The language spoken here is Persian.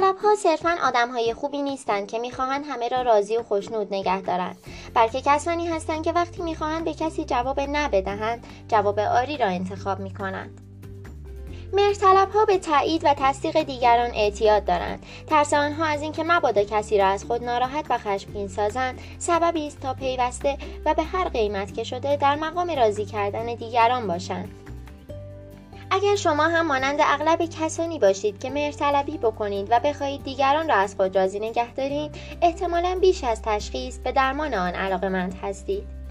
مهرطلب ها صرفا آدم های خوبی نیستند که می‌خواهند همه را راضی و خوشنود نگه دارند. بلکه کسانی هستند که وقتی می‌خواهند به کسی جواب نه بدهند جواب آری را انتخاب می‌کنند. مرطلب ها به تایید و تصدیق دیگران اعتیاد دارند. ترس آنها از اینکه مبادا کسی را از خود ناراحت و خشمگین سازند سببی است تا پیوسته و به هر قیمت که شده در مقام راضی کردن دیگران باشند. اگر شما هم مانند اغلب کسانی باشید که مهرطلبی بکنید و بخواهید دیگران را از خود راضی نگه دارید احتمالا بیش از تشخیص به درمان آن علاقمند هستید.